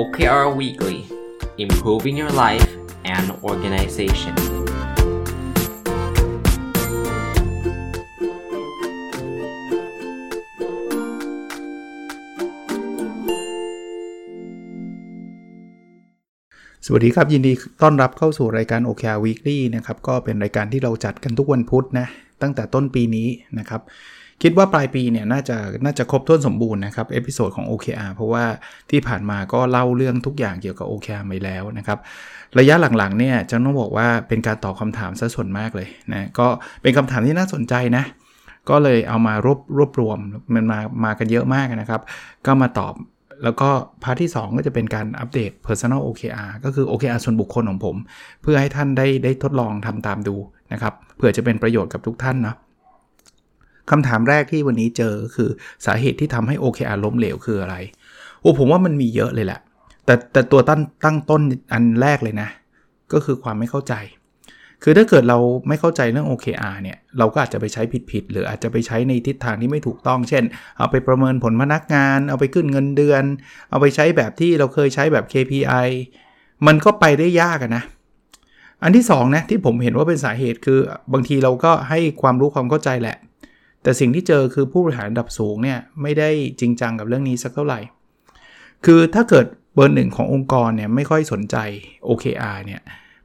OKR Weekly Improving Your Life and Organization สวัสดีครับ ยินดีต้อนรับเข้าสู่รายการ OKR Weekly นะครับ ก็เป็นรายการที่เราจัดกันทุกวันพุธนะ ตั้งแต่ต้นปีนี้นะครับ คิดว่าปลายปีเนี่ยน่าจะน่าจะครบถ้วนสมบูรณ์นะครับ episode ของ OKR เพราะว่าที่ผ่านมาก็เล่าเรื่องทุกอย่างเกี่ยวกับ OKR ไปแล้วนะครับ ระยะหลังๆเนี่ยจะต้องบอกว่าเป็นการตอบคำถามซะส่วนมากเลยนะก็เป็นคำถามที่น่าสนใจนะก็เลยเอามารวบรวบรวมมันมามากันเยอะมากนะครับ ก็มาตอบแล้วก็ part ที่ 2 ก็จะเป็นการอัปเดต Personal OKR ก็คือ OKR ส่วนบุคคลของผม เพื่อให้ท่านได้ได้ทดลองทำตามดูนะครับเพื่อจะเป็นประโยชน์กับทุกท่านเนาะ คำถามแรกที่วันนี้เจอคือสาเหตุที่ทำให้ OKR ล้มเหลวคืออะไร โอ้ผมว่ามันมีเยอะเลยแหละ แต่แต่ตัวตั้งตั้งต้นอันแรกเลยนะ ก็คือความไม่เข้าใจ คือถ้าเกิดเราไม่เข้าใจเรื่อง OKR เนี่ย เราก็อาจจะไปใช้ผิดๆ หรืออาจจะไปใช้ในทิศทางที่ไม่ถูกต้อง เช่น เอาไปประเมินผลพนักงาน เอาไปขึ้นเงินเดือน เอาไปใช้แบบที่เราเคยใช้แบบ KPI มันก็ไปได้ยากนะอันที่2นะที่ผมเห็นว่าเป็นสาเหตุคือบางทีเราก็ให้ความรู้ความเข้าใจแหละ แต่สิ่งที่เจอคือผู้บริหารระดับสูงเนี่ยไม่ได้จริงจังกับเรื่องนี้สักเท่าไหร่ คือถ้าเกิดเบอร์หนึ่งขององค์กรเนี่ยไม่ค่อยสนใจ OKR เนี่ย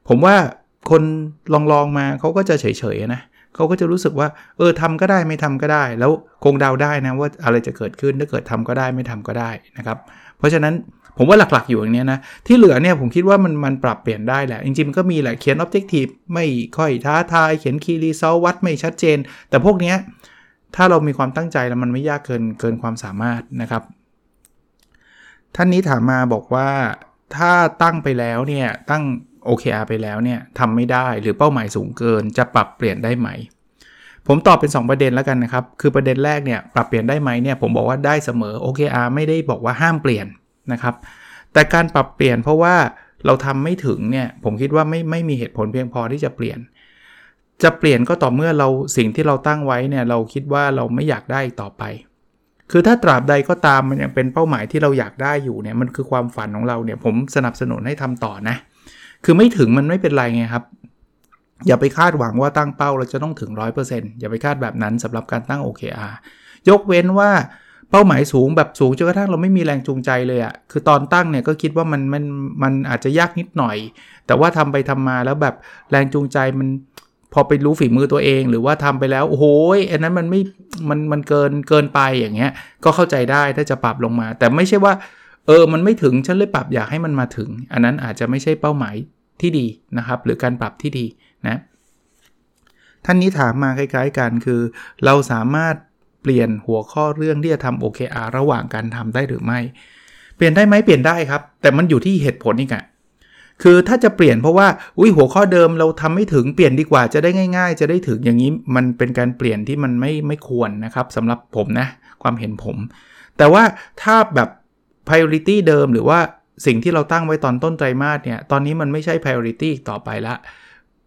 ผมว่าคนลองลองมาเขาก็จะเฉยๆนะเขาก็จะรู้สึกว่าเออทำก็ได้ไม่ทำก็ได้ แล้วคงเดาได้นะว่าอะไรจะเกิดขึ้นถ้าเกิดทำก็ได้ไม่ทำก็ได้นะครับ เพราะฉะนั้นผมว่าหลักๆอยู่อย่างนี้นะ ที่เหลือเนี่ยผมคิดว่ามันมันปรับเปลี่ยนได้แหละ จริงๆมันก็มีแหละเขียน objective ไม่ค่อยท้าทาย เขียน key result วัดไม่ชัดเจน แต่พวกเนี้ย ถ้าเรามีความตั้งใจแล้วมันไม่ยากเกินเกินความสามารถนะครับ ท่านนี้ถามมาบอกว่าถ้าตั้งไปแล้วเนี่ยตั้ง OKR ไปแล้วเนี่ยทำไม่ได้หรือเป้าหมายสูงเกิน จะปรับเปลี่ยนได้ไหม ผมตอบเป็น 2 ประเด็นแล้วกันนะครับ คือประเด็นแรกเนี่ยปรับเปลี่ยนได้ไหมเนี่ยผมบอกว่าได้เสมอ OKR ไม่ได้บอกว่าห้ามเปลี่ยนนะครับ แต่การปรับเปลี่ยนเพราะว่าเราทำไม่ถึงเนี่ยผมคิดว่าไม่ไม่มีเหตุผลเพียงพอที่จะเปลี่ยน จะเปลี่ยนก็ต่อเมื่อเราสิ่งที่เราตั้งไว้เนี่ยเราคิดว่าเราไม่อยากได้ต่อไป คือถ้าตราบใดก็ตามมันยังเป็นเป้าหมายที่เราอยากได้อยู่เนี่ยมันคือความฝันของเราเนี่ยผมสนับสนุนให้ทำต่อนะ คือไม่ถึงมันไม่เป็นไรไงครับ อย่าไปคาดหวังว่าตั้งเป้าเราจะต้องถึง 100%อย่าไปคาดแบบนั้นสำหรับการตั้ง OKR ยกเว้นว่าเป้าหมายสูงแบบสูงจนกระทั่งเราไม่มีแรงจูงใจเลยอะ่ะ คือตอนตั้งเนี่ยก็คิดว่ามันมันมันอาจจะยากนิดหน่อย แต่ว่าทำไปทำมาแล้วแบบแรงจูงใจมัน พอไปรู้ฝีมือตัวเองหรือว่าทำไปแล้ว โอ้โหอันนั้นมันไม่มันมันเกินเกินไปอย่างเงี้ย ก็เข้าใจได้ถ้าจะปรับลงมา แต่ไม่ใช่ว่า เออ มันไม่ถึงฉันเลยปรับอยากให้มันมาถึง อันนั้นอาจจะไม่ใช่เป้าหมายที่ดีนะครับ หรือการปรับที่ดีนะท่านนี้ถามมาคล้ายๆกันคือ เราสามารถเปลี่ยนหัวข้อเรื่องที่จะทำ OKR ระหว่างการทำได้หรือไม่ เปลี่ยนได้ไหมเปลี่ยนได้ครับ แต่มันอยู่ที่เหตุผลนี่ไง คือถ้าจะเปลี่ยนเพราะว่าอุ้ยหัวข้อเดิมเราทำไม่ถึงเปลี่ยนดีกว่าจะได้ง่าย ๆ จะได้ถึงอย่างนี้มันเป็นการเปลี่ยนที่มันไม่ไม่ควรนะครับสำหรับผมนะความเห็นผม แต่ว่าถ้าแบบ priority เดิมหรือว่าสิ่งที่เราตั้งไว้ตอนต้นไตรมาสเนี่ยตอนนี้มันไม่ใช่ priority ต่อไปละ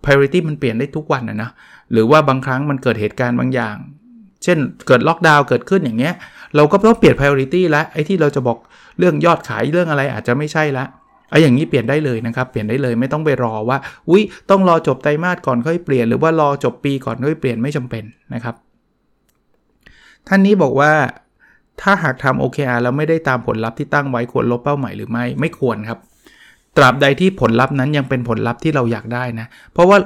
priority มันเปลี่ยนได้ทุกวันนะนะหรือว่าบางครั้งมันเกิดเหตุการณ์บางอย่าง เช่นเกิดล็อกดาวน์เกิดขึ้นอย่างเงี้ยเราก็ต้องเปลี่ยน priority แล้วไอ้ที่เราจะบอกเรื่องยอดขายเรื่องอะไรอาจจะไม่ใช่ละ ไอ้อย่างนี้เปลี่ยนได้เลยนะครับ เปลี่ยนได้เลยไม่ต้องไปรอว่าอุ้ยต้องรอจบไตรมาสก่อนค่อยเปลี่ยนหรือว่ารอจบปีก่อนค่อยเปลี่ยนไม่จำเป็นนะครับ ท่านนี้บอกว่าถ้าหากทำ OKR แล้วไม่ได้ตามผลลัพธ์ที่ตั้งไว้ควรลบเป้าหมายหรือไม่ไม่ควรครับ ตราบใดที่ผลลัพธ์นั้นยังเป็นผลลัพธ์ที่เราอยากได้นะ เพราะว่า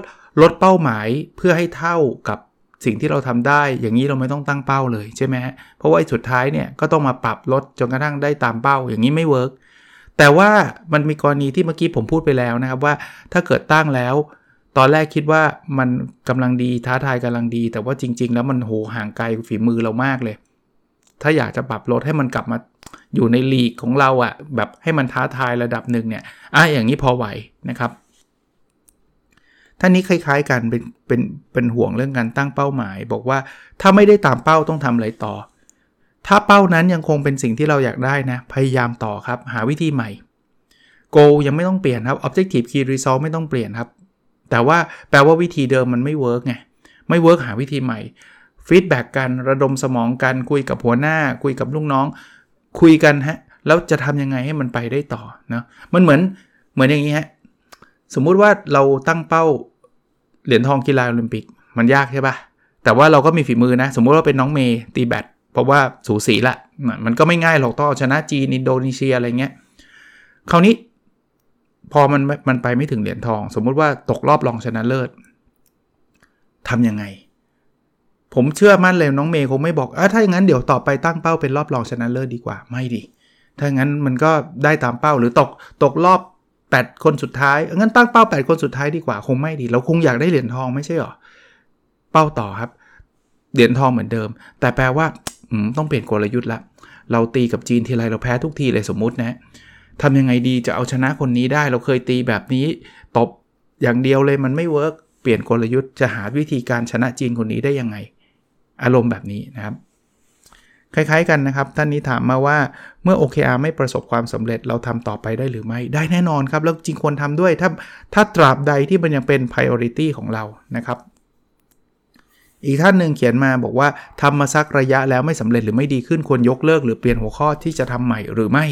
ลดเป้าหมายเพื่อให้เท่ากับสิ่งที่เราทำได้ อย่างนี้เราไม่ต้องตั้งเป้าเลยใช่ไหมฮะเพราะว่าสุดท้ายเนี่ยก็ต้องมาปรับลดจนกระทั่งได้ตามเป้าอย่างนี้ไม่ work แต่ว่ามันมีกรณีที่เมื่อกี้ผมพูดไปแล้วนะครับว่าถ้าเกิดตั้งแล้ว ตอนแรกคิดว่ามันกำลังดีท้าทายกำลังดี แต่ว่าจริง ๆ แล้วมันโหห่างไกลฝีมือเรามากเลย ถ้าอยากจะปรับลดให้มันกลับมาอยู่ในลีกของเราอะ่ะแบบให้มันท้าทายระดับหนึ่งเนี่ยอะอย่างนี้พอไหวนะครับท่านนี้คล้ายๆกันเป็นเป็นเป็นห่วงเรื่องการตั้งเป้าหมาย บอกว่าถ้าไม่ได้ตามเป้าต้องทำอะไรต่อ ถ้าเป้านั้นยังคงเป็นสิ่งที่เราอยากได้นะ พยายามต่อครับ หาวิธีใหม่ goal ยังไม่ต้องเปลี่ยนครับ objective key result ไม่ต้องเปลี่ยนครับ แต่ว่าแปลว่าวิธีเดิมมันไม่ work ไง ไม่ work หาวิธีใหม่ feedback กันระดมสมองกันคุยกับหัวหน้า คุยกับลูกน้อง คุยกันฮะ แล้วจะทำยังไงให้มันไปได้ต่อนะมันเหมือนเหมือนอย่างนี้ฮะสมมุติว่าเราตั้งเป้าเหรียญทองกีฬาโอลิมปิก มันยากใช่ปะแต่ว่าเราก็มีฝีมือนะ สมมุติว่าเป็นน้องเมย์ตีแบด เพราะว่าสูสีละมันก็ไม่ง่ายหรอกต้องชนะจีนอินโดนีเซียอะไรเงี้ยคราวนี้พอมันมันไปไม่ถึงเหรียญทอง สมมุติว่าตกรอบรองชนะเลิศทำยังไง ผมเชื่อมั่นเลยน้องเมย์คงไม่บอกอถ้าอย่างนั้นเดี๋ยวต่อไปตั้งเป้าเป็นรอบรองชนะเลิศดีกว่าไม่ดี ถ้าอย่างนั้นมันก็ได้ตามเป้าหรือตกตกรอบ 8 คนสุดท้ายงั้นตั้งเป้า 8 คนสุดท้ายดีกว่าคงไม่ดี เราคงอยากได้เหรียญทองไม่ใช่หรอเป้าต่อครับ เหรียญทองเหมือนเดิม แต่แปลว่า ต้องเปลี่ยนกลยุทธ์ละ เราตีกับจีนทีไรเราแพ้ทุกทีเลยสมมุตินะทำยังไงดีจะเอาชนะคนนี้ได้ เราเคยตีแบบนี้ตบอย่างเดียวเลยมันไม่เวิร์กเปลี่ยนกลยุทธ์จะหาวิธีการชนะจีนคนนี้ได้ยังไง อารมณ์แบบนี้นะครับ คล้ายๆกันนะครับ ท่านนี้ถามมาว่าเมื่อ OKR ไม่ประสบความสำเร็จเราทำต่อไปได้หรือไม่ ได้แน่นอนครับ แล้วจริงควรทำด้วยถ้าถ้าตราบใดที่มันยังเป็น priority ของเรานะครับ อีกท่านหนึ่งเขียนมาบอกว่าทำมาสักระยะแล้วไม่สำเร็จหรือไม่ดีขึ้นควรยกเลิกหรือเปลี่ยนหัวข้อที่จะทำใหม่หรือไม่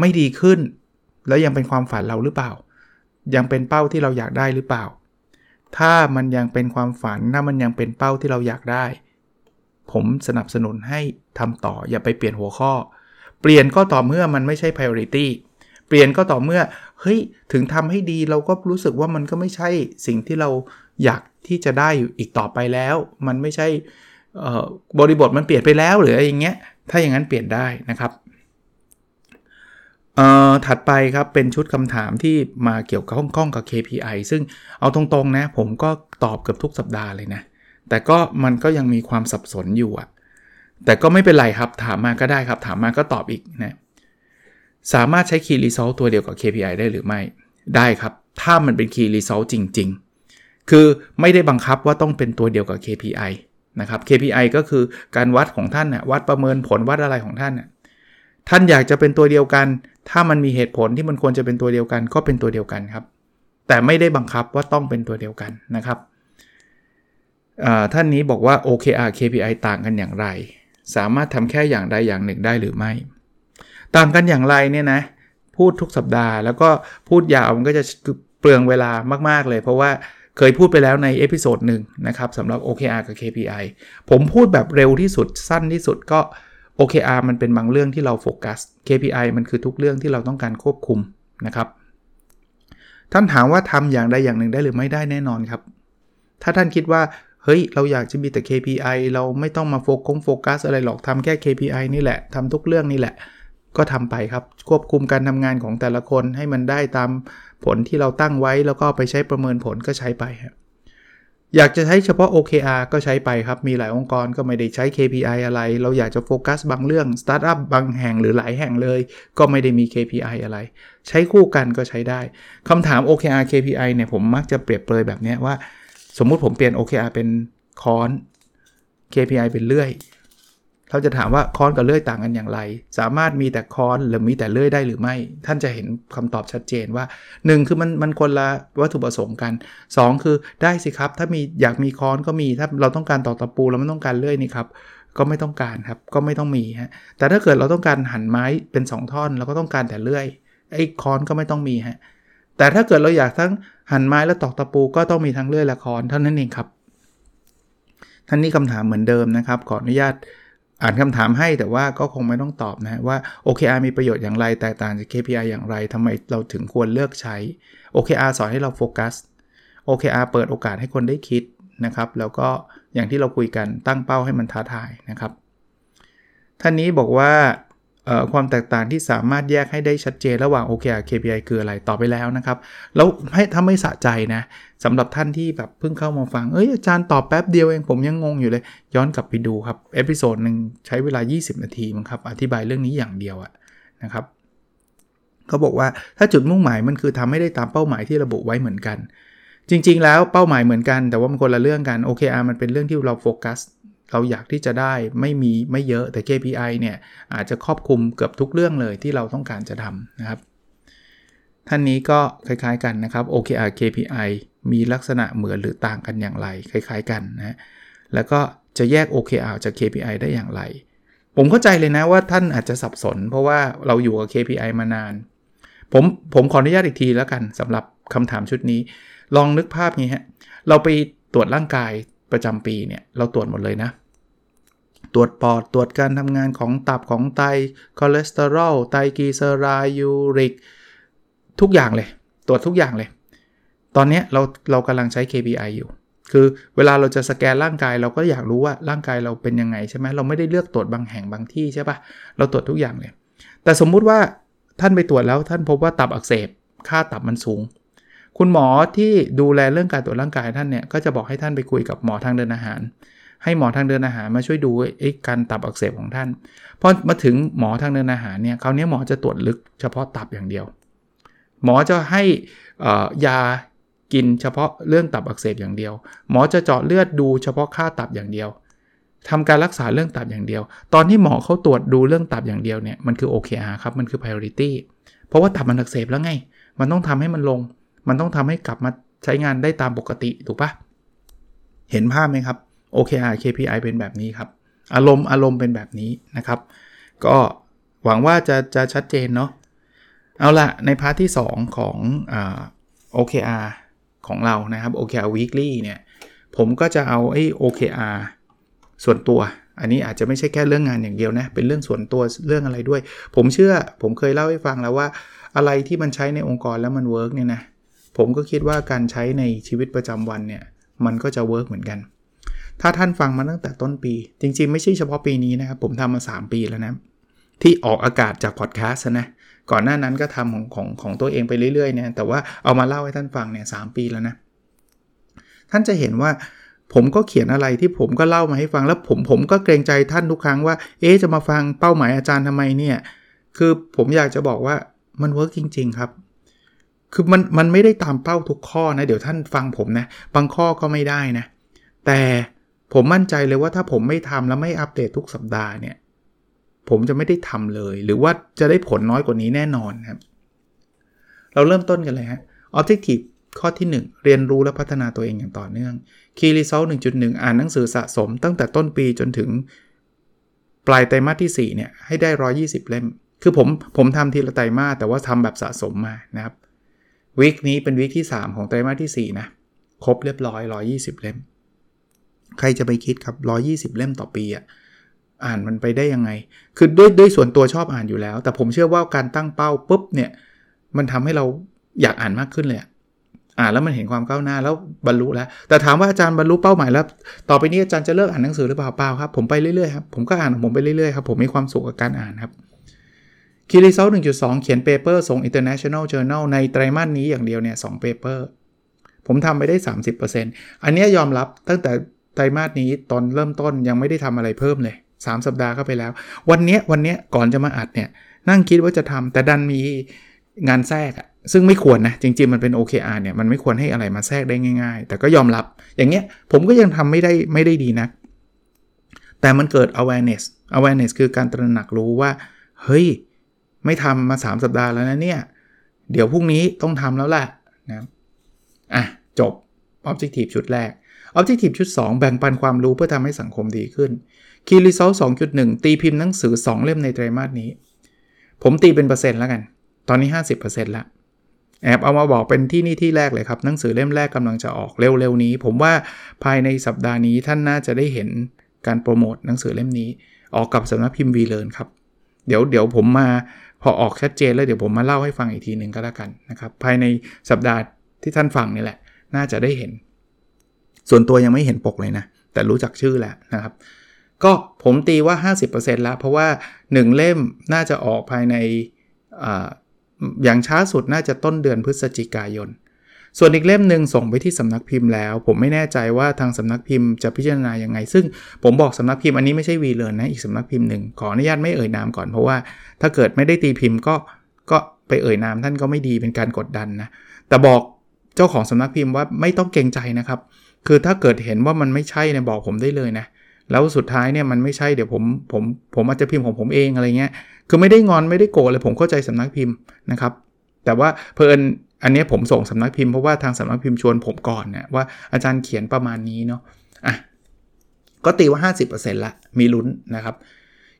ไม่ดีขึ้น แล้วยังเป็นความฝันเราหรือเปล่า ยังเป็นเป้าที่เราอยากได้หรือเปล่า ถ้ามันยังเป็นความฝันถ้ามันยังเป็นเป้าที่เราอยากได้ ผมสนับสนุนให้ทำต่ออย่าไปเปลี่ยนหัวข้อ เปลี่ยนก็ต่อเมื่อมันไม่ใช่ priority เปลี่ยนก็ต่อเมื่อเฮ้ยถึงทำให้ดีเราก็รู้สึกว่ามันก็ไม่ใช่สิ่งที่เราอยาก ที่จะได้อยู่อีกต่อไปแล้ว มันไม่ใช่บริบทมันเปลี่ยนไปแล้วหรืออะไรอย่างเงี้ยถ้าอย่างนั้นเปลี่ยนได้นะครับเอ่อถัดไปครับเป็นชุดคำถามที่มาเกี่ยวกับข้องกับ KPI ซึ่งเอาตรงๆนะผมก็ตอบเกือบทุกสัปดาห์เลยนะ แต่ก็มันก็ยังมีความสับสนอยู่อะแต่ก็ไม่เป็นไรครับถามมาก็ได้ครับ ถามมาก็ตอบอีกนะสามารถใช้ Key Result ตัวเดียวกับ KPI ได้หรือไม่ได้ครับ ถ้ามันเป็น Key Result จริง ๆ คือไม่ได้บังคับว่าต้องเป็นตัวเดียวกับ KPI นะครับ KPI ก็คือการวัดของท่านนะวัดประเมินผลวัดอะไรของท่านนะท่านอยากจะเป็นตัวเดียวกัน ถ้ามันมีเหตุผลที่มันควรจะเป็นตัวเดียวกันก็เป็นตัวเดียวกันครับ แต่ไม่ได้บังคับว่าต้องเป็นตัวเดียวกันนะครับท่านนี้บอกว่า OKR KPI ต่างกันอย่างไร สามารถทำแค่อย่างใดอย่างหนึ่งได้หรือไม่ ต่างกันอย่างไรเนี่ยนะ พูดทุกสัปดาห์ แล้วก็พูดยาวมันก็จะเปลืองเวลามาก ๆ เลย เพราะว่า เคยพูดไปแล้วใน episode หนึ่งนะครับสำหรับ OKR กับ KPI ผมพูดแบบเร็วที่สุดสั้นที่สุดก็ OKR มันเป็นบางเรื่องที่เราโฟกัส KPI มันคือทุกเรื่องที่เราต้องการควบคุมนะครับท่านถามว่าทำอย่างใดอย่างหนึ่งได้หรือไม่ได้แน่นอนครับ ถ้าท่านคิดว่า เฮ้ย เราอยากจะมีแต่ KPI เราไม่ต้องมาโฟกัสโฟกัสอะไรหรอกทำแค่ KPI นี่แหละทำทุกเรื่องนี่แหละ ก็ทำไปครับ ควบคุมการทำงานของแต่ละคนให้มันได้ตาม ผลที่เราตั้งไว้แล้วก็ไปใช้ประเมินผลก็ใช้ไปครับอยากจะใช้เฉพาะ OKR ก็ใช้ไปครับ มีหลายองค์กรก็ไม่ได้ใช้ KPI อะไร เราอยากจะโฟกัสบางเรื่อง สตาร์ทอัพบางแห่งหรือหลายแห่งเลย ก็ไม่ได้มี KPI อะไร ใช้คู่กันก็ใช้ได้ คำถาม OKR KPI เนี่ยผมมักจะเปรียบเปรยแบบนี้ว่า สมมุติผมเปลี่ยน OKR เป็นคอน KPI เป็นเลื่อย เราจะถามว่าค้อนกับเลื่อยต่างกันอย่างไร สามารถมีแต่ค้อนหรือมีแต่เลื่อยได้หรือไม่ ท่านจะเห็นคำตอบชัดเจนว่า 1 คือมันมันคนละวัตถุประสงค์กัน 2 คือได้สิครับ ถ้ามีอยากมีค้อนก็มี ถ้าเราต้องการตอกตะปูเราไม่ต้องการเลื่อยนี่ครับ ก็ไม่ต้องการครับ ก็ไม่ต้องมีฮะ แต่ถ้าเกิดเราต้องการหั่นไม้เป็น 2 ท่อนเราก็ต้องการแต่เลื่อย ไอ้ค้อนก็ไม่ต้องมีฮะ แต่ถ้าเกิดเราอยากทั้งหั่นไม้และตอกตะปูก็ต้องมีทั้งเลื่อยและค้อนเท่านั้นเองครับ ท่านนี้คำถามเหมือนเดิมนะครับ ขออนุญาต อ่านคำถามให้แต่ว่าก็คงไม่ต้องตอบนะว่า OKR มีประโยชน์อย่างไร แตกต่างจาก KPI อย่างไรทำไมเราถึงควรเลือกใช้ OKR สอนให้เราโฟกัส OKR เปิดโอกาสให้คนได้คิดนะครับ แล้วก็อย่างที่เราคุยกันตั้งเป้าให้มันท้าทายนะครับ ท่านนี้บอกว่า ความแตกต่างที่สามารถแยกให้ได้ชัดเจนระหว่าง OKR KPI คืออะไรต่อไปแล้วนะครับ แล้วให้ถ้าไม่สะใจนะสำหรับท่านที่แบบเพิ่งเข้ามาฟัง เอ้ยอาจารย์ตอบแป๊บเดียวเองผมยังงงอยู่เลย ย้อนกลับไปดูครับ episode หนึ่งใช้เวลา 20 นาทีมั้งครับ อธิบายเรื่องนี้อย่างเดียวอะนะครับเขาบอกว่าถ้าจุดมุ่งหมายมันคือทำให้ได้ตามเป้าหมายที่ระบุไว้เหมือนกัน จริง ๆ แล้วเป้าหมายเหมือนกัน แต่ว่ามันคนละเรื่องกัน OKR มันเป็นเรื่องที่เราโฟกัส เราอยากที่จะได้ไม่มีไม่เยอะแต่ KPI เนี่ยอาจจะครอบคลุมเกือบทุกเรื่องเลยที่เราต้องการจะทำนะครับ ท่านนี้ก็คล้ายๆกันนะครับ OKR KPI มีลักษณะเหมือนหรือต่างกันอย่างไร คล้าย ๆ กันนะแล้วก็จะแยก OKR จาก KPI ได้อย่างไร ผมเข้าใจเลยนะว่าท่านอาจจะสับสน เพราะว่าเราอยู่กับ KPI มานาน ผมผมขออนุญาตอีกทีแล้วกันสำหรับคำถามชุดนี้ ลองนึกภาพนี้ฮะเราไปตรวจร่างกาย ประจำปีเนี่ยเราตรวจหมดเลยนะ ตรวจปอดตรวจการทำงานของตับของไตคอเลสเตอรอลไตรกลีเซอไรด์ยูริก ทุกอย่างเลย ตรวจทุกอย่างเลย ตอนนี้เราเรากำลังใช้ KPI อยู่ คือเวลาเราจะสแกนร่างกายเราก็อยากรู้ว่าร่างกายเราเป็นยังไงใช่ไหมเราไม่ได้เลือกตรวจบางแห่งบางที่ใช่ปะเราตรวจทุกอย่างเลย แต่สมมุติว่าท่านไปตรวจแล้วท่านพบว่าตับอักเสบ ค่าตับมันสูง คุณหมอที่ดูแลเรื่องการตรวจร่างกายท่านเนี่ยก็จะบอกให้ท่านไปคุยกับหมอทางเดินอาหาร ให้หมอทางเดินอาหารมาช่วยดูไอ้การตับอักเสบของท่านพอมาถึงหมอทางเดินอาหารเนี่ยคราวนี้หมอจะตรวจลึกเฉพาะตับอย่างเดียว หมอจะให้ยากินเฉพาะเรื่องตับอักเสบอย่างเดียว หมอจะเจาะเลือดดูเฉพาะค่าตับอย่างเดียวทำการรักษาเรื่องตับอย่างเดียว ตอนที่หมอเขาตรวจดูเรื่องตับอย่างเดียวเนี่ยมันคือ OKR ครับมันคือ priority เพราะว่าตับมันอักเสบแล้วไง มันต้องทำให้มันลง มันต้องทำให้กลับมาใช้งานได้ตามปกติถูกปะเห็นภาพไหมครับ OKR KPI เป็นแบบนี้ครับ อารมณ์อารมณ์เป็นแบบนี้นะครับ ก็หวังว่าจะจะชัดเจนเนาะเอาละในพาร์ทที่ 2 ของอ OKR ของเรานะครับ OKR weekly เนี่ยผมก็จะเอาไอ้ OKR ส่วนตัว อันนี้อาจจะไม่ใช่แค่เรื่องงานอย่างเดียวนะ เป็นเรื่องส่วนตัวเรื่องอะไรด้วย ผมเชื่อผมเคยเล่าให้ฟังแล้วว่า อะไรที่มันใช้ในองค์กรแล้วมัน work เนี่ยนะ ผมก็คิดว่าการใช้ในชีวิตประจำวันเนี่ย มันก็จะ work เหมือนกัน ถ้าท่านฟังมาตั้งแต่ต้นปี จริงๆ ไม่ใช่เฉพาะปีนี้นะครับ ผมทำมา 3 ปีแล้วนะ ที่ออกอากาศจากพอดแคสต์นะ ก่อนหน้านั้นก็ทำของของของตัวเองไปเรื่อยๆเนี่ยแต่ว่าเอามาเล่าให้ท่านฟังเนี่ย3 ปีแล้วนะ ท่านจะเห็นว่าผมก็เขียนอะไรที่ผมก็เล่ามาให้ฟังแล้วผมผมก็เกรงใจท่านทุกครั้งว่า เอ๊จะมาฟังเป้าหมายอาจารย์ทำไมเนี่ย คือผมอยากจะบอกว่ามันเวิร์กจริง ๆ ครับ คือมันมันไม่ได้ตามเป้าทุกข้อนะ เดี๋ยวท่านฟังผมนะ บางข้อก็ไม่ได้นะ แต่ผมมั่นใจเลยว่าถ้าผมไม่ทำแล้วไม่อัปเดตทุกสัปดาห์เนี่ย ผมจะไม่ได้ทำเลย หรือว่าจะได้ผลน้อยกว่านี้แน่นอนครับ เราเริ่มต้นกันเลยฮะ Objective ข้อที่ 1 เรียนรู้และพัฒนาตัวเองอย่างต่อเนื่อง Key Result 1.1 อ่านหนังสือสะสม ตั้งแต่ต้นปีจนถึงปลายไตรมาสที่ 4 เนี่ย ให้ได้ 120 เล่ม คือผมผมทำทีละไตรมาสแต่ว่าทำแบบสะสมมานะครับ วีคนี้เป็นวีคที่ 3 ของไตรมาสที่ 4 นะ ครบเรียบร้อย 120 เล่ม ใครจะไปคิดครับ 120 เล่มต่อปีอะอ่านมันไปได้ยังไง คือด้วยด้วยส่วนตัวชอบอ่านอยู่แล้ว แต่ผมเชื่อว่าการตั้งเป้าปุ๊บเนี่ย มันทำให้เราอยากอ่านมากขึ้นเลยอ่านแล้วมันเห็นความก้าวหน้าแล้วบรรลุแล้ว แต่ถามว่าอาจารย์บรรลุเป้าหมายแล้ว ต่อไปนี้อาจารย์จะเลิกอ่านหนังสือหรือเปล่าเปล่าครับ ผมไปเรื่อยๆครับ ผมก็อ่านของผมไปเรื่อยๆครับ ผมมีความสุขกับการอ่านครับ key result 1.2เขียน paper ส่ง international journal ในไตรมาสนี้อย่างเดียวเนี่ย3 paper ผมทำไปได้ 30%อันนี้ยอมรับตั้งแต่ไตรมาสนี้ตอนเริ่มต้นยังไม่ได้ทำอะไรเพิ่มเลย 3 สัปดาห์ก็ไปแล้ว วันนี้วันนี้ก่อนจะมาอัดเนี่ยนั่งคิดว่าจะทำแต่ดันมีงานแทรกอะซึ่งไม่ควรนะ จริง ๆ มันเป็น OKR เนี่ย มันไม่ควรให้อะไรมาแทรกได้ง่าย ๆ แต่ก็ยอมรับ อย่างเงี้ยผมก็ยังทำไม่ได้ไม่ได้ดีนะ แต่มันเกิด awareness awareness คือการตระหนักรู้ว่า เฮ้ย ไม่ทำมา 3 สัปดาห์แล้วนะเนี่ย เดี๋ยวพรุ่งนี้ต้องทำแล้วแหละนะอะ จบ objective ชุดแรก objective ชุด 2 แบ่งปันความรู้เพื่อทำให้สังคมดีขึ้น key result 2.1 ตีพิมพ์หนังสือ 2 เล่มในไตรมาสนี้ ผมตีเป็นเปอร์เซ็นต์แล้วกัน ตอนนี้ 50%แล้วแอบเอามาบอกเป็นที่นี่ที่แรกเลยครับ หนังสือเล่มแรกกำลังจะออกเร็วๆนี้ ผมว่าภายในสัปดาห์นี้ท่านน่าจะได้เห็นการโปรโมทหนังสือเล่มนี้ ออกกับสำนักพิมพ์วีเลนครับ เดี๋ยวเดี๋ยวผมมา พอออกชัดเจนแล้วเดี๋ยวผมมาเล่าให้ฟังอีกทีหนึ่งก็แล้วกันนะครับ ภายในสัปดาห์ที่ท่านฟังนี่แหละ น่าจะได้เห็น ส่วนตัวยังไม่เห็นปกเลยนะ แต่รู้จักชื่อแล้วนะครับ ก็ผมตีว่า 50%แล้ว เพราะว่า 1 เล่มน่าจะออกภายในอย่างช้าสุดน่าจะต้นเดือนพฤศจิกายน ส่วนอีกเล่มหนึ่งส่งไปที่สำนักพิมพ์แล้ว ผมไม่แน่ใจว่าทางสำนักพิมพ์จะพิจารณายังไง ซึ่งผมบอกสำนักพิมพ์อันนี้ไม่ใช่วีเลนนะ อีกสำนักพิมพ์หนึ่งขออนุญาตไม่เอ่ยนามก่อนเพราะว่า ถ้าเกิดไม่ได้ตีพิมพ์ก็ก็ไปเอ่ยนามท่านก็ไม่ดีเป็นการกดดันนะแต่บอกเจ้าของสำนักพิมพ์ว่าไม่ต้องเกรงใจนะครับ คือถ้าเกิดเห็นว่ามันไม่ใช่เนี่ยบอกผมได้เลยนะแล้วสุดท้ายเนี่ยมันไม่ใช่เดี๋ยวผมผมผมอาจจะพิมพ์ของผมเองอะไรเงี้ย คือไม่ได้งอนไม่ได้โกรธเลยผมเข้าใจสำนักพิมพ์นะครับ แต่ว่าเพลิน อันนี้ผมส่งสำนักพิมพ์เพราะว่าทางสำนักพิมพ์ชวนผมก่อนนะว่าอาจารย์เขียนประมาณนี้เนาะอะก็ตีว่า 50%ละมีลุ้นนะครับ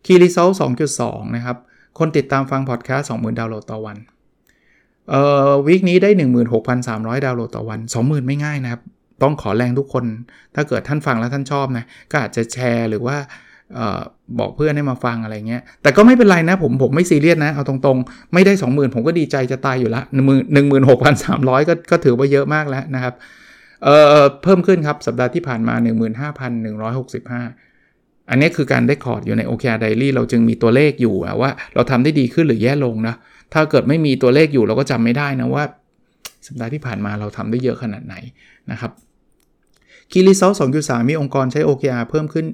Key Result 2.2 นะครับ คนติดตามฟังพอดแคสต์20,000 ดาวน์โหลดต่อวันเอ่อวีคนี้ได้ 16,300 ดาวน์โหลดต่อวัน 20,000 ไม่ง่ายนะครับ ต้องขอแรงทุกคน ถ้าเกิดท่านฟังแล้วท่านชอบนะ ก็อาจจะแชร์หรือว่า บอกเพื่อนให้มาฟังอะไรเงี้ย แต่ก็ไม่เป็นไรนะผมผมไม่ซีเรียสนะ เอาตรงๆ ไม่ได้ 20,000 ผมก็ดีใจจะตายอยู่ละ16,300ก็ก็ถือว่าเยอะมากแล้วนะครับเอ่อเพิ่มขึ้นครับ สัปดาห์ที่ผ่านมา 15,165 อันนี้คือการได้คอร์ดอยู่ใน OKR Diary เราจึงมีตัวเลขอยู่ว่า เราทำได้ดีขึ้นหรือแย่ลงนะ ถ้าเกิดไม่มีตัวเลขอยู่เราก็จำไม่ได้นะว่า สัปดาห์ที่ผ่านมาเราทำได้เยอะขนาดไหนนะครับ Key Result 2.3 มีองค์กรใช้ OKR เพิ่มขึ้น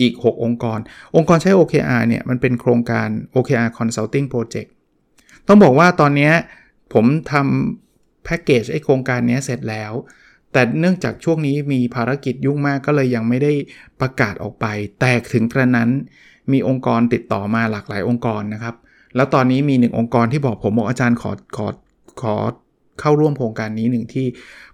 อีก 6 องค์กร องค์กรใช้ OKR เนี่ย มันเป็นโครงการ OKR Consulting Project ต้องบอกว่าตอนนี้ผมทำแพ็กเกจไอโครงการนี้เสร็จแล้ว แต่เนื่องจากช่วงนี้มีภารกิจยุ่งมากก็เลยยังไม่ได้ประกาศออกไป แต่ถึงกระนั้นมีองค์กรติดต่อมาหลากหลายองค์กรนะครับ แล้วตอนนี้มีหนึ่งองค์กรที่บอกผมบอกอาจารย์ขอขอขอเข้าร่วมโครงการนี้หนึ่งที่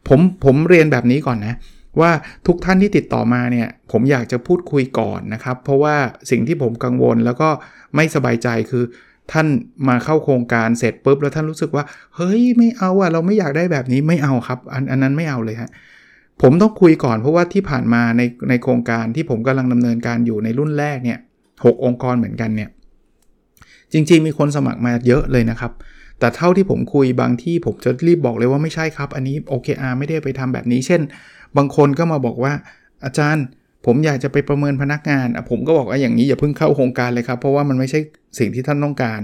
ผมผมเรียนแบบนี้ก่อนนะ ว่าทุกท่านที่ติดต่อมาเนี่ยผมอยากจะพูดคุยก่อนนะครับ เพราะว่าสิ่งที่ผมกังวลแล้วก็ไม่สบายใจคือท่านมาเข้าโครงการเสร็จปุ๊บแล้วท่านรู้สึกว่า เฮ้ยไม่เอาอะเราไม่อยากได้แบบนี้ไม่เอาครับ อันอันนั้นไม่เอาเลยฮะผมต้องคุยก่อนเพราะว่าที่ผ่านมาในในโครงการที่ผมกำลังดำเนินการอยู่ในรุ่นแรกเนี่ยหองค์กรเหมือนกันเนี่ยจริงๆมีคนสมัครมาเยอะเลยนะครับ แต่เท่าที่ผมคุยบางที่ผมจะรีบบอกเลยว่าไม่ใช่ครับ อันนี้ OKR ไม่ได้ไปทำแบบนี้ เช่น บางคนก็มาบอกว่า อาจารย์ผมอยากจะไปประเมินพนักงานผมก็บอกว่าอย่างนี้อย่าเพิ่งเข้าโครงการเลยครับ เพราะว่ามันไม่ใช่สิ่งที่ท่านต้องการ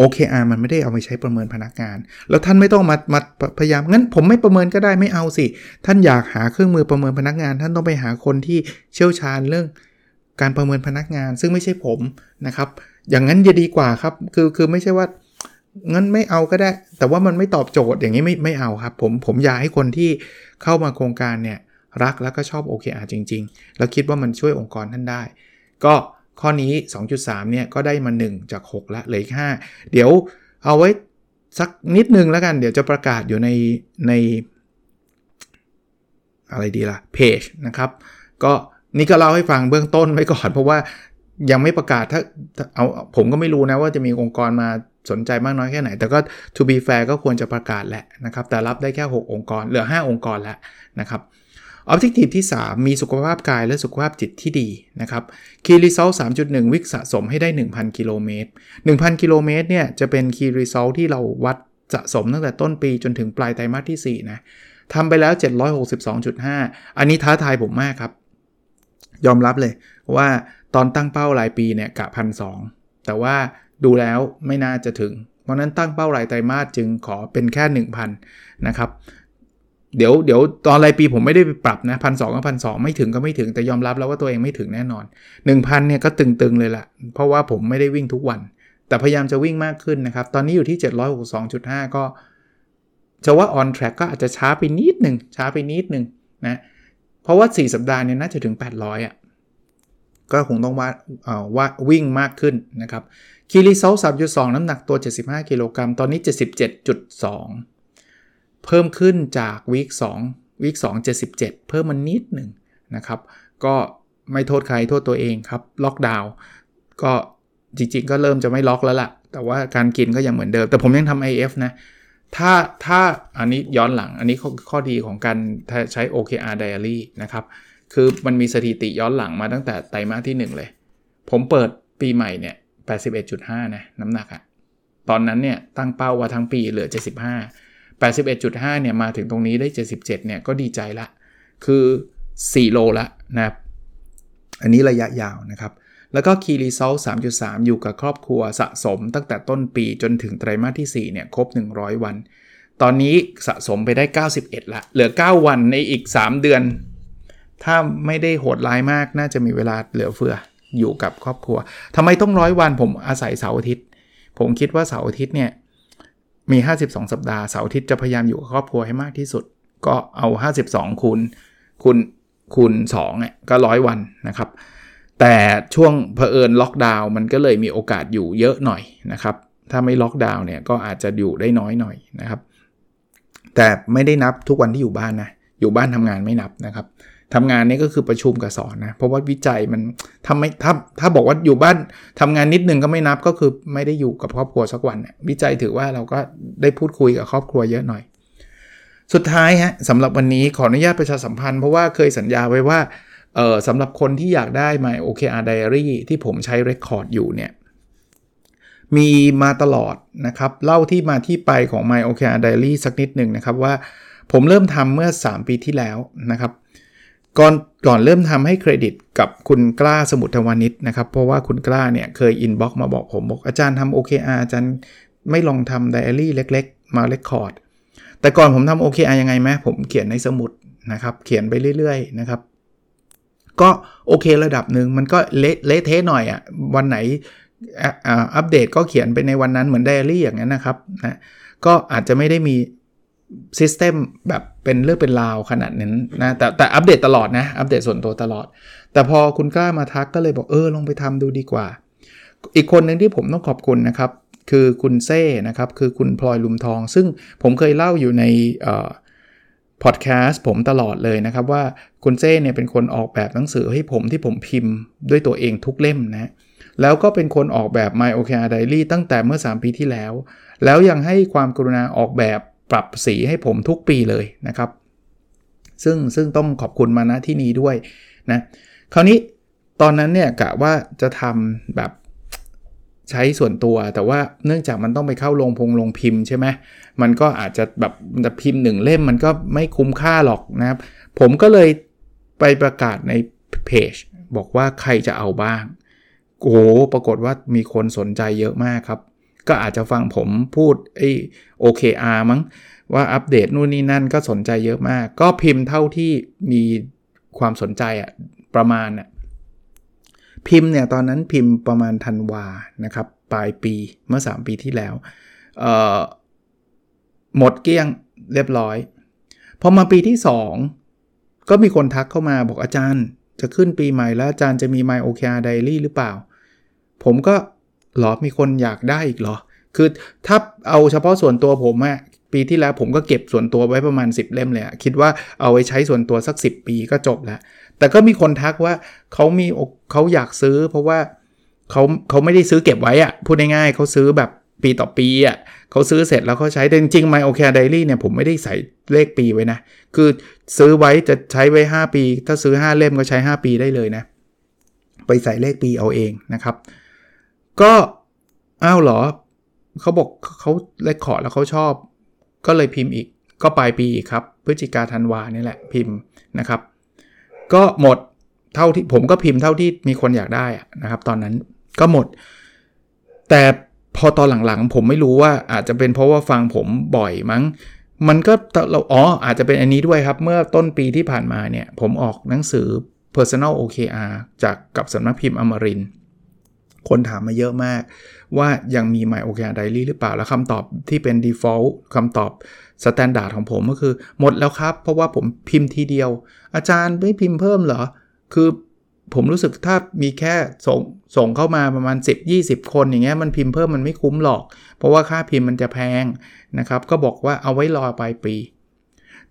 OKR มันไม่ได้เอาไปใช้ประเมินพนักงาน แล้วท่านไม่ต้องมามาพยายามงั้นผมไม่ประเมินก็ได้ไม่เอาสิ ท่านอยากหาเครื่องมือประเมินพนักงาน ท่านต้องไปหาคนที่เชี่ยวชาญเรื่องการประเมินพนักงาน ซึ่งไม่ใช่ผมนะครับ อย่างนั้นจะดีกว่าครับ คือคือไม่ใช่ว่า งั้นไม่เอาก็ได้ แต่ว่ามันไม่ตอบโจทย์อย่างนี้ไม่ไม่เอาครับผมผมอยากให้คนที่เข้ามาโครงการเนี่ยรักแล้วก็ชอบ OKR จริง ๆ แล้วคิดว่ามันช่วยองค์กรท่านได้ ก็ข้อนี้ 2.3 เนี่ยก็ได้มา 1 จาก 6ล้วเหลืออีก 5 เดี๋ยวเอาไว้สักนิดนึงแล้วกัน เดี๋ยวจะประกาศอยู่ในใน อะไรดีละ่ะเพจนะครับ ก็นี่ก็เล่าให้ฟังเบื้องต้นไว้ก่อน เพราะว่ายังไม่ประกาศถ้าเอาผมก็ไม่รู้นะว่าจะมีองค์กรมา สนใจมากน้อยแค่ไหน แต่ก็ to be fair ก็ควรจะประกาศแหละนะครับ แต่รับได้แค่ 6 องค์กร เหลือ 5 องค์กรแล้วนะครับ Objective ที่ 3 มีสุขภาพกายและสุขภาพจิตที่ดีนะครับ Key Result 3.1 วิกสะสมให้ได้ 1,000 กิโลเมตร 1,000 กิโลเมตรเนี่ยจะเป็น Key Result ที่เราวัดสะสมตั้งแต่ต้นปีจนถึงปลายไตรมาสที่ 4 นะทำไปแล้ว 762.5 อันนี้ท้าทายผมมากครับ ยอมรับเลยว่าตอนตั้งเป้ารายปีเนี่ยกะพันสแต่ว่า ดูแล้วไม่น่าจะถึง เพราะนั้นตั้งเป้ารายไตรมาสจึงขอเป็นแค่ 1,000 นะครับ เดี๋ยวเดี๋ยวตอนรายปีผมไม่ได้ไปปรับนะพันสองกับพันสองไม่ถึงก็ไม่ถึงแต่ยอมรับแล้วว่าตัวเองไม่ถึงแน่นอน 1,000เนี่ยก็ตึงๆเลยละ่ะ เพราะว่าผมไม่ได้วิ่งทุกวัน แต่พยายามจะวิ่งมากขึ้นนะครับ ตอนนี้อยู่ที่ 762.5 ก็จะว่า on track ก็อาจจะช้าไปนิดหนึ่งช้าไปนิดหนึ่งนะเพราะว่า 4 สัปดาห์เนี่ยน่าจะถึง 800อะ ก็คงต้องว่าว่าวิ่งมากขึ้นนะครับคีรีเซล3.2 น้ำหนักตัว 75 กิโลกรัมตอนนี้ 77.2 เพิ่มขึ้นจากวีค2วีค2 77 เพิ่มมานิดหนึ่งนะครับ ก็ไม่โทษใครโทษตัวเองครับ ล็อกดาวน์ก็จริงๆ ก็เริ่มจะไม่ล็อกแล้วละ่ะ แต่ว่าการกินก็ยังเหมือนเดิม แต่ผมยังทำ IF นะ ถ้าถ้าอันนี้ย้อนหลังอันนี้ข้อดีของการใช้ OKR Diary นะครับ คือมันมีสถิติย้อนหลังมาตั้งแต่ไตรมาสที่ 1 เลย ผมเปิดปีใหม่เนี่ย81.5 นะน้ำหนักอะตอนนั้นเนี่ยตั้งเป้าว่าทั้งปีเหลือ 75 81.5 เนี่ยมาถึงตรงนี้ได้ 77 เนี่ยก็ดีใจละ คือ 4 โลละนะครับ อันนี้ระยะยาวนะครับ แล้วก็ Key Result 3.3 อยู่กับครอบครัวสะสมตั้งแต่ต้นปีจนถึงไตรมาสที่ 4 เนี่ยครบ 100 วัน ตอนนี้สะสมไปได้ 91 ละ เหลือ 9 วันในอีก 3 เดือน ถ้าไม่ได้โหดร้ายมากน่าจะมีเวลาเหลือเฟืออยู่กับครอบครัวทำไมต้องร้อยวันผมอาศัยเสาร์อาทิตย์ ผมคิดว่าเสาร์อาทิตย์เนี่ยมี 52 สัปดาห์เสาร์อาทิตย์จะพยายามอยู่กับครอบครัวให้มากที่สุด ก็เอา 52 คูณคูณคูณ2เนี่ยก็ร้อยวันนะครับ แต่ช่วงเผอิญล็อกดาวน์มันก็เลยมีโอกาสอยู่เยอะหน่อยนะครับ ถ้าไม่ล็อกดาวน์เนี่ยก็อาจจะอยู่ได้น้อยหน่อยนะครับ แต่ไม่ได้นับทุกวันที่อยู่บ้านนะ อยู่บ้านทำงานไม่นับนะครับ ทำงานนี่ก็คือประชุมกับสอนนะ เพราะว่าวิจัยมันทำไม่ถ้าถ้าบอกว่าอยู่บ้านทำงานนิดนึงก็ไม่นับก็คือไม่ได้อยู่กับครอบครัวสักวันเนี่ยวิจัยถือว่าเราก็ได้พูดคุยกับครอบครัวเยอะหน่อย สุดท้ายฮะสำหรับวันนี้ขออนุญาตประชาสัมพันธ์เพราะว่าเคยสัญญาไว้ว่าเออสำหรับคนที่อยากได้ My OKR Diary ที่ผมใช้เรคคอร์ดอยู่เนี่ยมีมาตลอดนะครับเล่าที่มาที่ไปของ My OKR Diary สักนิดหนึ่งนะครับว่าผมเริ่มทำเมื่อ 3 ปีที่แล้วนะครับ ก่อนก่อนเริ่มทำให้เครดิตกับคุณกล้าสมุทรวานิชนะครับ เพราะว่าคุณกล้าเนี่ยเคย inbox มาบอกผมบอกอาจารย์ทำ OKR อาจารย์ไม่ลองทำไดอารี่เล็ก ๆ มา record แต่ก่อนผมทำ OKR ยังไงไหมผมเขียนในสมุดนะครับเขียนไปเรื่อยๆนะครับก็โอเคระดับหนึ่งมันก็เละเละเทะหน่อยอะ่ะวันไหนอัปเดตก็เขียนไปในวันนั้นเหมือนไดอารี่อย่างนั้นนะครับนะก็อาจจะไม่ได้มี system แบบเป็นเรื่องเป็นราวขนาดนั้นนะแต่แต่อัปเดตตลอดนะ อัปเดตส่วนตัวตลอด แต่พอคุณกล้ามาทักก็เลยบอกเออลองไปทำดูดีกว่า อีกคนหนึ่งที่ผมต้องขอบคุณนะครับ คือคุณเซ่นะครับ คือคุณพลอยลุมทอง ซึ่งผมเคยเล่าอยู่ในพอดแคสต์ผมตลอดเลยนะครับว่าคุณเซ่เนี่ยเป็นคนออกแบบหนังสือให้ผมที่ผมพิมพ์ด้วยตัวเองทุกเล่มนะแล้วก็เป็นคนออกแบบ My OKR Diary ตั้งแต่เมื่อ 3 ปีที่แล้ว แล้วยังให้ความกรุณาออกแบบ ปรับสีให้ผมทุกปีเลยนะครับ ซึ่งซึ่งต้องขอบคุณมาณที่นี้ด้วยนะคราวนี้ตอนนั้นเนี่ยกะว่าจะทำแบบใช้ส่วนตัวแต่ว่าเนื่องจากมันต้องไปเข้าลงพงลงพิมพ์ใช่ไหมมันก็อาจจะแบบจะพิมพ์หนึ่งเล่มมันก็ไม่คุ้มค่าหรอกนะครับ ผมก็เลยไปประกาศในเพจบอกว่าใครจะเอาบ้าง โอ้ปรากฏว่ามีคนสนใจเยอะมากครับ ก็อาจจะฟังผมพูดไอ้ OKR มั้งว่าอัปเดตนู่นนี่นั่นก็สนใจเยอะมาก ก็พิมพ์เท่าที่มีความสนใจอะประมาณอะพิมพ์เนี่ยตอนนั้นพิมพ์ประมาณธันวานะครับ ปลายปีเมื่อ 3 ปีที่แล้วหมดเกลี้ยงเรียบร้อยพอมาปีที่ 2 ก็มีคนทักเข้ามาบอกอาจารย์ จะขึ้นปีใหม่แล้วอาจารย์จะมี My OKR Diary หรือเปล่า ผมก็ หรอมีคนอยากได้อีกเหรอ คือถ้าเอาเฉพาะส่วนตัวผมอะปีที่แล้วผมก็เก็บส่วนตัวไว้ประมาณ 10 เล่มเลยคิดว่าเอาไว้ใช้ส่วนตัวสัก 10 ปีก็จบแล้ว แต่ก็มีคนทักว่าเขามีเขาอยากซื้อ เพราะว่าเขาเขาไม่ได้ซื้อเก็บไว้อะพูดง่ายๆเขาซื้อแบบปีต่อปีอะเขาซื้อเสร็จแล้วเขาใช้แต่จริงๆ My OK Diary เนี่ยผมไม่ได้ใส่เลขปีไว้นะ คือซื้อไว้จะใช้ไว้ 5 ปี ถ้าซื้อ 5 เล่มก็ใช้ 5 ปีได้เลยนะ ไปใส่เลขปีเอาเองนะครับ ก็อ้าวเหรอเขาบอกเขาเลคคอร์ดแล้วเขาชอบ ก็เลยพิมพ์อีก ก็ปลายปีอีกครับ พฤศจิกาธันวานี่แหละพิมพ์นะครับ ก็หมดเท่าที่ผมก็พิมพ์เท่าที่มีคนอยากได้นะครับ ตอนนั้นก็หมด แต่พอตอนหลังๆ ผมไม่รู้ว่าอาจจะเป็นเพราะว่าฟังผมบ่อยมั้ง มันก็เราอ๋ออาจจะเป็นอันนี้ด้วยครับ เมื่อต้นปีที่ผ่านมาเนี่ย ผมออกหนังสือ personal OKR จากกับสำนักพิมพ์อมรินทร์ คนถามมาเยอะมาก ว่ายังมี My OKR Diary หรือเปล่า แล้วคำตอบที่เป็น default คำตอบ standard ของผมก็คือหมดแล้วครับ เพราะว่าผมพิมพ์ทีเดียว อาจารย์ไม่พิมพ์เพิ่มเหรอ คือผมรู้สึกถ้ามีแค่ส่งส่งเข้ามาประมาณ 10-20 คนอย่างเงี้ยมันพิมพ์เพิ่มมันไม่คุ้มหรอก เพราะว่าค่าพิมพ์มันจะแพงนะครับ ก็บอกว่าเอาไว้รอปลายปี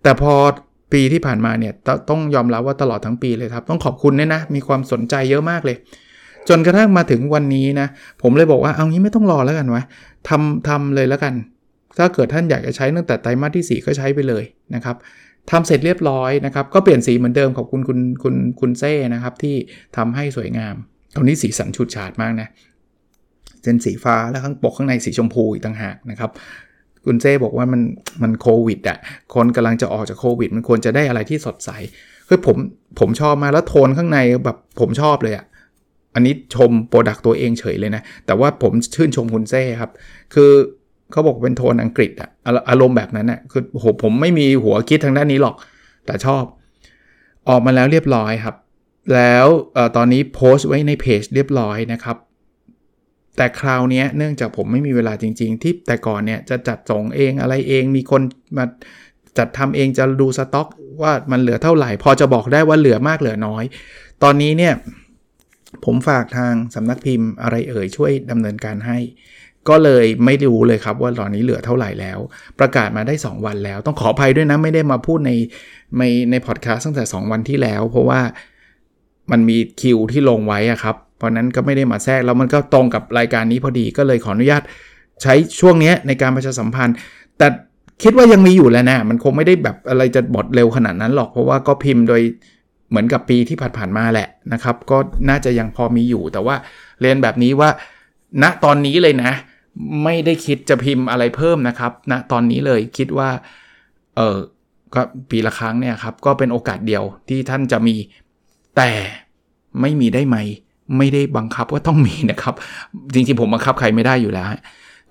แต่พอปีที่ผ่านมาเนี่ยต้องยอมรับว่าตลอดทั้งปีเลยครับ ต้องขอบคุณเนี่ยนะ มีความสนใจเยอะมากเลย จนกระทั่งมาถึงวันนี้นะ ผมเลยบอกว่าเอางี้ไม่ต้องรอแล้วกันวะทำทำเลยแล้วกัน ถ้าเกิดท่านอยากจะใช้ตั้งแต่ไตรมาสที่ 4 ก็ใช้ไปเลยนะครับทำเสร็จเรียบร้อยนะครับ ก็เปลี่ยนสีเหมือนเดิมขอบคุณคุณคุณคุณเซ่นะครับที่ทำให้สวยงามตรงนี้สีสันชุดฉาดมากนะเส้นสีฟ้าแล้วข้างปกข้างในสีชมพูอีกต่างหากนะครับคุณเซ่บอกว่ามันมันโควิดอะ่ะคนกำลังจะออกจากโควิด มันควรจะได้อะไรที่สดใสคือผมผมชอบมาแล้วโทนข้างในแบบผมชอบเลยอะ่ะ อันนี้ชมโปรดักตัวเองเฉยเลยนะ แต่ว่าผมชื่นชมคุณเซ่ครับ คือเขาบอกเป็นโทนอังกฤษอะอารมณ์แบบนั้นอะคือโหผมไม่มีหัวคิดทางด้านนี้หรอก แต่ชอบ ออกมาแล้วเรียบร้อยครับ แล้วตอนนี้โพสต์ไว้ในเพจเรียบร้อยนะครับ แต่คราวนี้เนื่องจากผมไม่มีเวลาจริง ๆ ที่แต่ก่อนเนี่ยจะจัดส่งเองอะไรเองมีคนมาจัดทำเองจะดูสต็อกว่ามันเหลือเท่าไหร่ พอจะบอกได้ว่าเหลือมากเหลือน้อย ตอนนี้เนี่ย ผมฝากทางสำนักพิมพ์อะไรเอ่ยช่วยดำเนินการให้ ก็เลยไม่รู้เลยครับว่าตอนนี้เหลือเท่าไหร่แล้ว ประกาศมาได้ 2 วันแล้ว ต้องขออภัยด้วยนะ ไม่ได้มาพูดในในในพอดแคสต์ตั้งแต่ 2 วันที่แล้ว เพราะว่ามันมีคิวที่ลงไว้อะครับ เพราะนั้นก็ไม่ได้มาแทรกแล้วมันก็ตรงกับรายการนี้พอดีก็เลยขออนุญาตใช้ช่วงนี้ในการประชาสัมพันธ์ แต่คิดว่ายังมีอยู่แล้วนะมันคงไม่ได้แบบอะไรจะบดเร็วขนาดนั้นหรอกเพราะว่าก็พิมพ์โดย เหมือนกับปีที่ผ่านๆมาแหละนะครับ ก็น่าจะยังพอมีอยู่ แต่ว่าเรียนแบบนี้ว่าณตอนนี้เลยนะ ไม่ได้คิดจะพิมพ์อะไรเพิ่มนะครับณตอนนี้เลยคิดว่าเออก็ปีละครั้งเนี่ยครับก็เป็นโอกาสเดียวที่ท่านจะมีแต่ไม่มีได้ไหม ไม่ได้บังคับว่าต้องมีนะครับ จริงๆผมบังคับใครไม่ได้อยู่แล้ว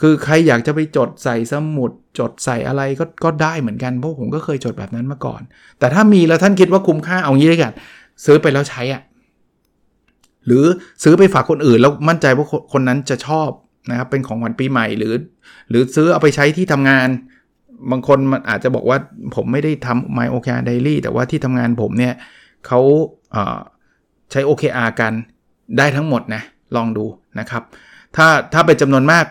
คือใครอยากจะไปจดใส่สมุด จดใส่อะไรก็ก็ได้เหมือนกันเพราะผมก็เคยจดแบบนั้นมาก่อน แต่ถ้ามีแล้วท่านคิดว่าคุ้มค่าเอางี้เลยกันซื้อไปแล้วใช้อะ่ะหรือซื้อไปฝากคนอื่นแล้วมั่นใจว่าคนนั้นจะชอบนะครับเป็นของขวัญปีใหม่หรือ หรือซื้อเอาไปใช้ที่ทำงานบางคนมันอาจจะบอกว่าผมไม่ได้ทำ My OKR Daily แต่ว่าที่ทำงานผมเนี่ยเขาใช้ OKR กันได้ทั้งหมดนะ ลองดูนะครับ ถ้าถ้าเป็นจำนวนมาก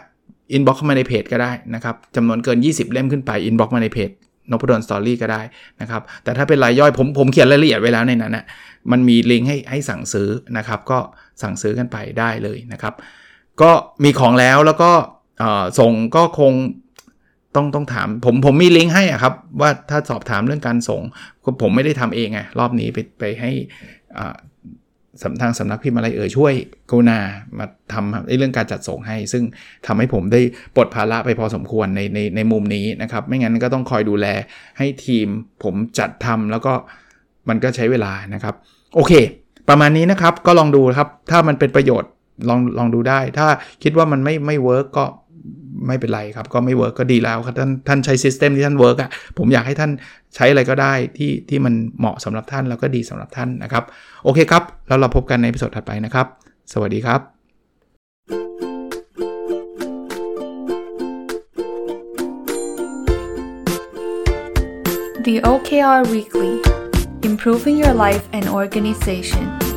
inbox เข้ามาในเพจก็ได้นะครับจำนวนเกิน 20 เล่มขึ้นไป inbox มาในเพจนพดลสตอรี่ก็ได้นะครับ แต่ถ้าเป็นรายย่อยผมผมเขียนรายละเอียดไว้แล้วในนั้นนะมันมีลิงก์ให้ให้สั่งซื้อนะครับ ก็สั่งซื้อกันไปได้เลยนะครับ ก็มีของแล้วแล้วก็ส่งก็คงต้องต้องถามผมผมมีลิงก์ให้อะครับ ว่าถ้าสอบถามเรื่องการส่ง ผมไม่ได้ทำเองไงรอบนี้ไปไปให้ สำทางสำนักพิมพ์อะไรเอ่ยช่วยกรุณามาทำเรื่องการจัดส่งให้ ซึ่งทำให้ผมได้ปลดภาระไปพอสมควรในในในมุมนี้นะครับ ไม่งั้นก็ต้องคอยดูแลให้ทีม ผมจัดทำแล้วก็มันก็ใช้เวลานะครับ โอเค ประมาณนี้นะครับก็ลองดูครับ ถ้ามันเป็นประโยชน์ลองลองดูได้ ถ้าคิดว่ามันไม่ไม่ work ก็ ไม่เป็นไรครับ ก็ไม่ work ก็ดีแล้วครับท่านท่านใช้ system ที่ท่าน work อะผมอยากให้ท่านใช้อะไรก็ได้ที่ที่มันเหมาะสำหรับท่านแล้วก็ดีสำหรับท่านนะครับ โอเคครับ แล้วเราพบกันในพิสดถัดไปนะครับ สวัสดีครับ The OKR Weekly Improving Your Life and Organization